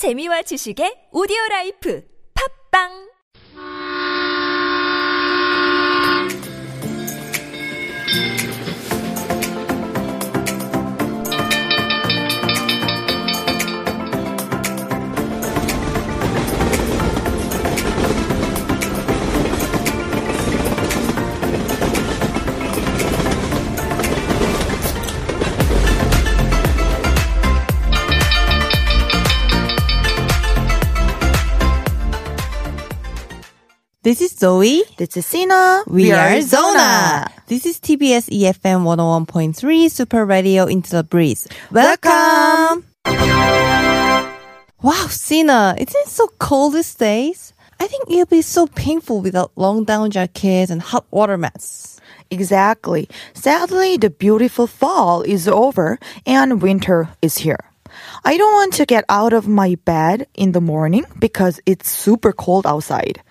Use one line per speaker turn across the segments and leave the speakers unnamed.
재미와 지식의 오디오 라이프. 팝빵
This is Zoe.
This is Sina.
We, are Zona. This is TBS EFM 101.3 Super Radio Into the Breeze. Welcome. Wow, Sina, isn't it so cold these days? I think it'll be so painful without long down jackets and hot water mats.
Exactly. Sadly, the beautiful fall is over and winter is here. I don't want to get out of my bed in the morning because it's super cold outside.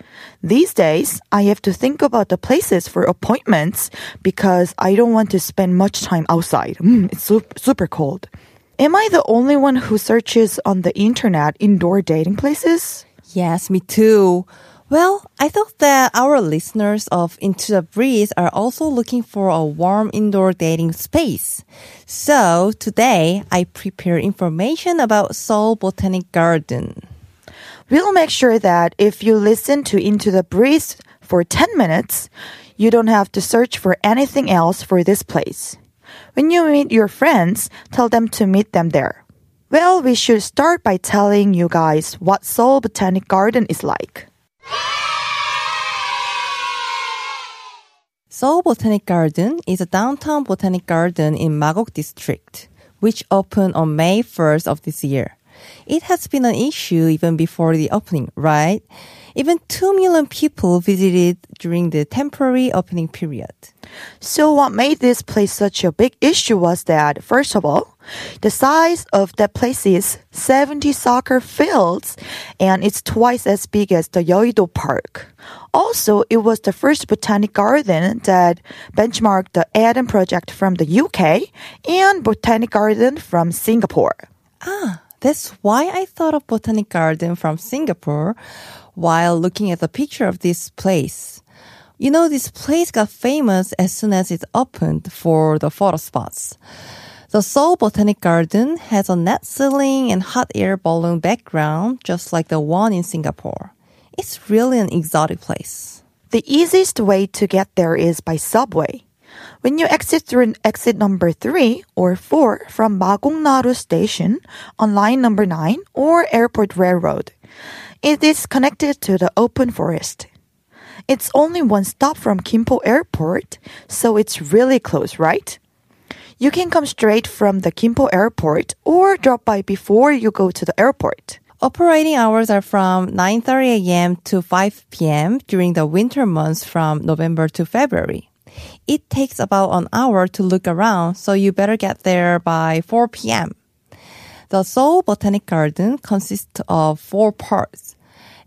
These days, I have to think about the places for appointments because I don't want to spend much time outside. Mm, it's super, super cold. Am I the only one who searches on the internet indoor dating places?
Yes, me too. Well, I thought that our listeners of Into the Breeze are also looking for a warm indoor dating space. So today I prepare information about Seoul Botanic Garden.
We'll make sure that if you listen to Into the Breeze for 10 minutes, you don't have to search for anything else for this place. When you meet your friends, tell them to meet them there. Well, we should start by telling you guys what Seoul Botanic Garden is like.
Seoul Botanic Garden is a downtown botanic garden in Magok district, which opened on May 1st of this year. It has been an issue even before the opening, right? Even 2 million people visited during the temporary opening period.
So what made this place such a big issue was that, first of all, the size of that place is 70 soccer fields and it's twice as big as the Yeouido Park. Also, it was the first botanic garden that benchmarked the Eden project from the UK and botanic garden from Singapore.
Ah, that's why I thought of Botanic Garden from Singapore while looking at the picture of this place. You know, this place got famous as soon as it opened for the photo spots. The Seoul Botanic Garden has a net ceiling and hot air balloon background, just like the one in Singapore. It's really an exotic place.
The easiest way to get there is by subway. When you exit through exit number 3 or 4 from Magongnaru station on line number 9 or Airport Railroad, it is connected to the open forest. It's only one stop from Kimpo Airport, so it's really close, right? You can come straight from the Kimpo Airport or drop by before you go to the airport.
Operating hours are from 9:30 a.m. to 5 p.m. during the winter months from November to February. It takes about an hour to look around, so you better get there by 4 p.m. The Seoul Botanic Garden consists of four parts.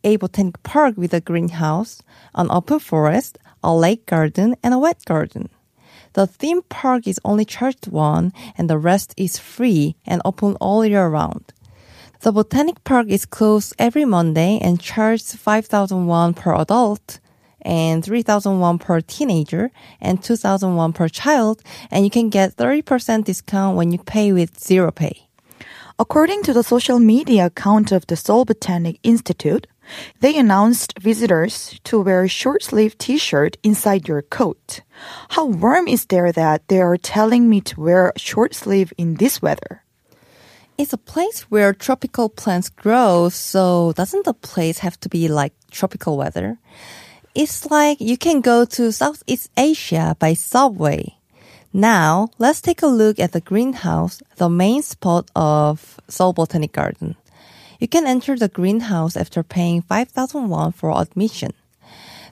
A botanic park with a greenhouse, an open forest, a lake garden, and a wet garden. The theme park is only charged one, and the rest is free and open all year round. The botanic park is closed every Monday and charges 5,000 won per adult and 3,000 won per teenager and 2,000 won per child, and you can get 30% discount when you pay with zero pay.
According to the social media account of the Seoul Botanic Institute, they announced visitors to wear short sleeve t-shirt inside your coat. How warm is there that they are telling me to wear short sleeve in this weather?
It's a place where tropical plants grow, so doesn't the place have to be like tropical weather? It's like you can go to Southeast Asia by subway. Now, let's take a look at the greenhouse, the main spot of Seoul Botanic Garden. You can enter the greenhouse after paying 5,000 won for admission.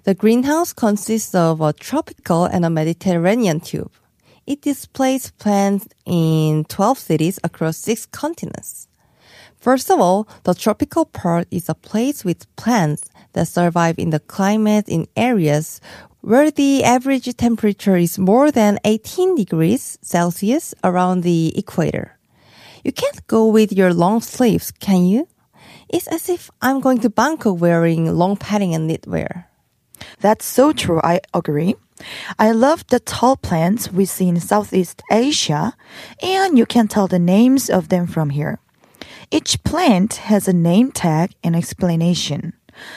The greenhouse consists of a tropical and a Mediterranean tube. It displays plants in 12 cities across 6 continents. First of all, the tropical part is a place with plants that survive in the climate in areas where the average temperature is more than 18 degrees Celsius around the equator. You can't go with your long sleeves, can you? It's as if I'm going to Bangkok wearing long padding and knitwear.
That's so true. I agree. I love the tall plants we see in Southeast Asia, and you can tell the names of them from here. Each plant has a name tag and explanation.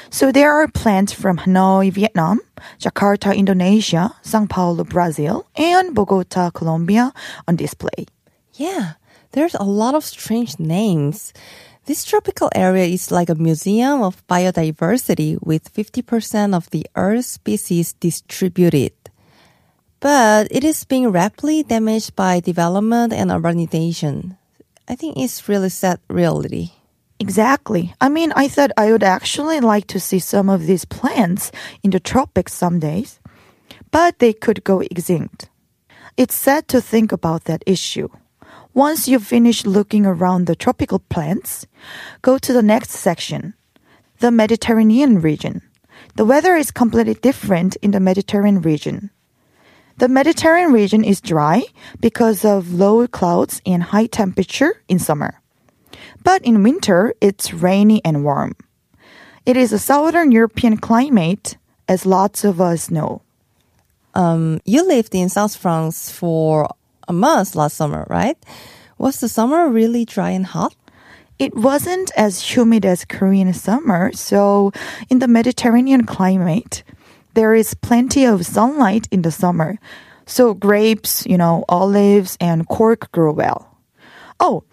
So there are plants from Hanoi, Vietnam, Jakarta, Indonesia, Sao Paulo, Brazil, and Bogota, Colombia on display.
Yeah, there's a lot of strange names. This tropical area is like a museum of biodiversity with 50% of the Earth's species distributed. But it is being rapidly damaged by development and urbanization. I think it's really sad reality.
Exactly. I mean, I thought I would actually like to see some of these plants in the tropics some days, but they could go extinct. It's sad to think about that issue. Once you finish looking around the tropical plants, go to the next section, the Mediterranean region. The weather is completely different in the Mediterranean region. The Mediterranean region is dry because of low clouds and high temperature in summer. But in winter, it's rainy and warm. It is a southern European climate, as lots of us know.
Um, you lived in South France for a month last summer, right? Was the summer really dry and hot?
It wasn't as humid as Korean summer, so in the Mediterranean climate, there is plenty of sunlight in the summer. So grapes, you know, olives and cork grow well. Oh,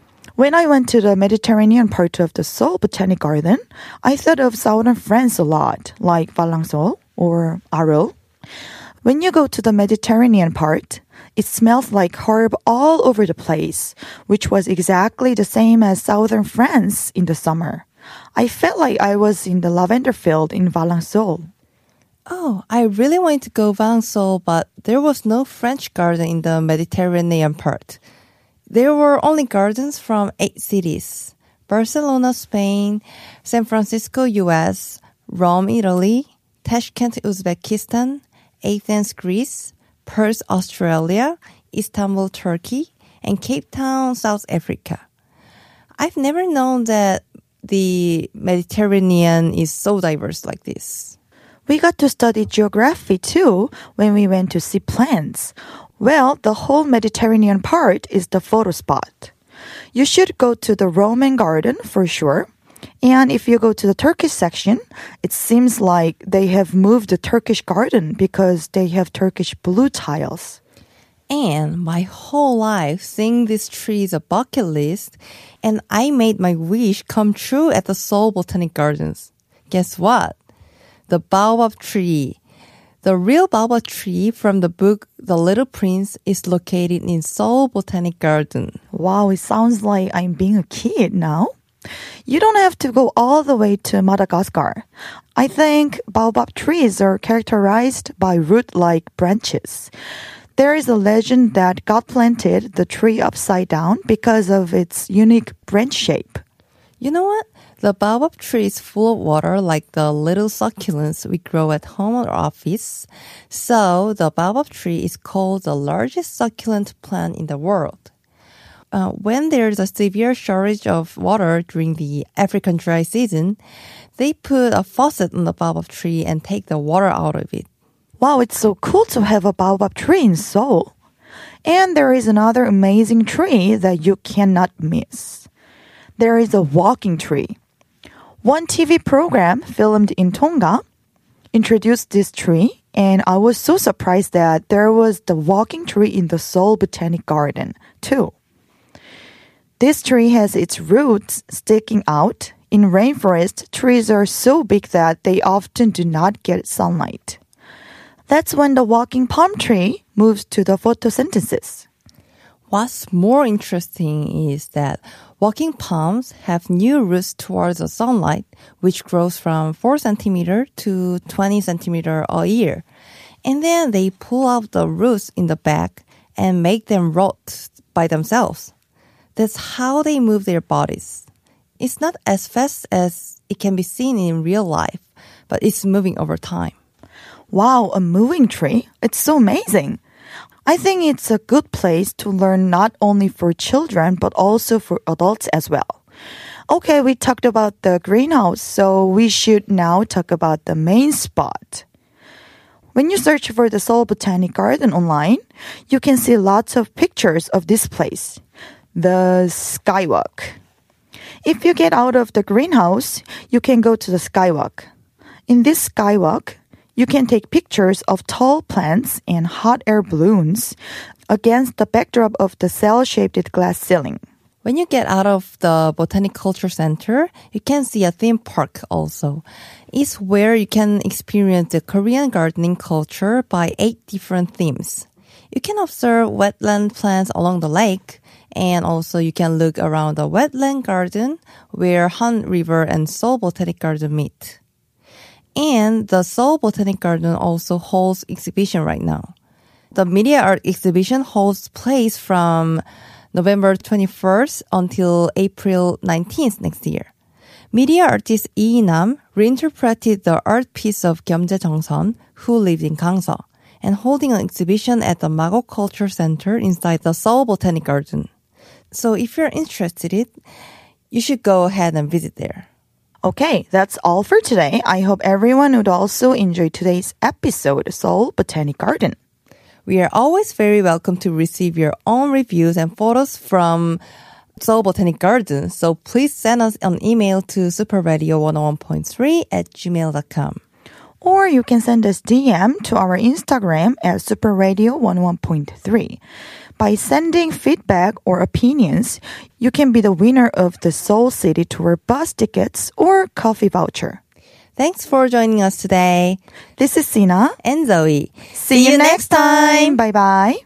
when I went to the Mediterranean part of the Seoul Botanic Garden, I thought of southern France a lot, like Valensole or Arles. When you go to the Mediterranean part, it smells like herb all over the place, which was exactly the same as southern France in the summer. I felt like I was in the lavender field in Valensole.
Oh, I really wanted to go Valensole, but there was no French garden in the Mediterranean part. There were only gardens from eight cities Barcelona, Spain, San Francisco, US, Rome, Italy, Tashkent, Uzbekistan, Athens, Greece, Perth, Australia, Istanbul, Turkey, and Cape Town, South Africa. I've never known that the Mediterranean is so diverse like this.
We got to study geography too when we went to see plants. Well, the whole Mediterranean part is the photo spot. You should go to the Roman garden for sure. And if you go to the Turkish section, it seems like they have moved the Turkish garden because they have Turkish blue tiles.
And my whole life, seeing this tree is a bucket list, and I made my wish come true at the Seoul Botanic Gardens. Guess what? The baobab tree. The real baobab tree from the book The Little Prince is located in Seoul Botanic Garden.
Wow, it sounds like I'm being a kid now. You don't have to go all the way to Madagascar. I think baobab trees are characterized by root-like branches. There is a legend that God planted the tree upside down because of its unique branch shape.
You know what? The baobab tree is full of water like the little succulents we grow at home or office. So the baobab tree is called the largest succulent plant in the world. Uh, when there's a severe shortage of water during the African dry season, they put a faucet on the baobab tree and take the water out of it.
Wow, it's so cool to have a baobab tree in Seoul. And there is another amazing tree that you cannot miss. There is a walking tree. One TV program filmed in Tonga introduced this tree, and I was so surprised that there was the walking tree in the Seoul Botanic Garden, too. This tree has its roots sticking out. In rainforest, trees are so big that they often do not get sunlight. That's when the walking palm tree moves to the photosynthesis.
What's more interesting is that walking palms have new roots towards the sunlight, which grows from 4 centimeter to 20 centimeter a year. And then they pull out the roots in the back and make them rot by themselves. That's how they move their bodies. It's not as fast as it can be seen in real life, but it's moving over time.
Wow, a moving tree. It's so amazing. I think it's a good place to learn not only for children but also for adults as well. Okay, we talked about the greenhouse, so we should now talk about the main spot. When you search for the Seoul Botanic Garden online, you can see lots of pictures of this place, the skywalk. If you get out of the greenhouse, you can go to the skywalk. In this skywalk, you can take pictures of tall plants and hot air balloons against the backdrop of the cell-shaped glass ceiling.
When you get out of the Botanic Culture Center, you can see a theme park also. It's where you can experience the Korean gardening culture by eight different themes. You can observe wetland plants along the lake, and also you can look around the wetland garden where Han River and Seoul Botanic Garden meet. And the Seoul Botanic Garden also holds exhibition right now. The media art exhibition holds place from November 21st until April 19th next year. Media artist Lee Nam reinterpreted the art piece of Gyeomjae Jeongseon, who lived in Gangseo, and holding an exhibition at the Magok Culture Center inside the Seoul Botanic Garden. So if you're interested, you should go ahead and visit there.
Okay, that's all for today. I hope everyone would also enjoy today's episode, Seoul Botanic Garden.
We are always very welcome to receive your own reviews and photos from Seoul Botanic Garden. So please send us an email to superradio101.3 at gmail.com.
Or you can send us DM to our Instagram at superradio11.3. By sending feedback or opinions, you can be the winner of the Seoul City Tour bus tickets or coffee voucher.
Thanks for joining us today.
This is Sina.
And Zoe.
See you next time. Bye bye.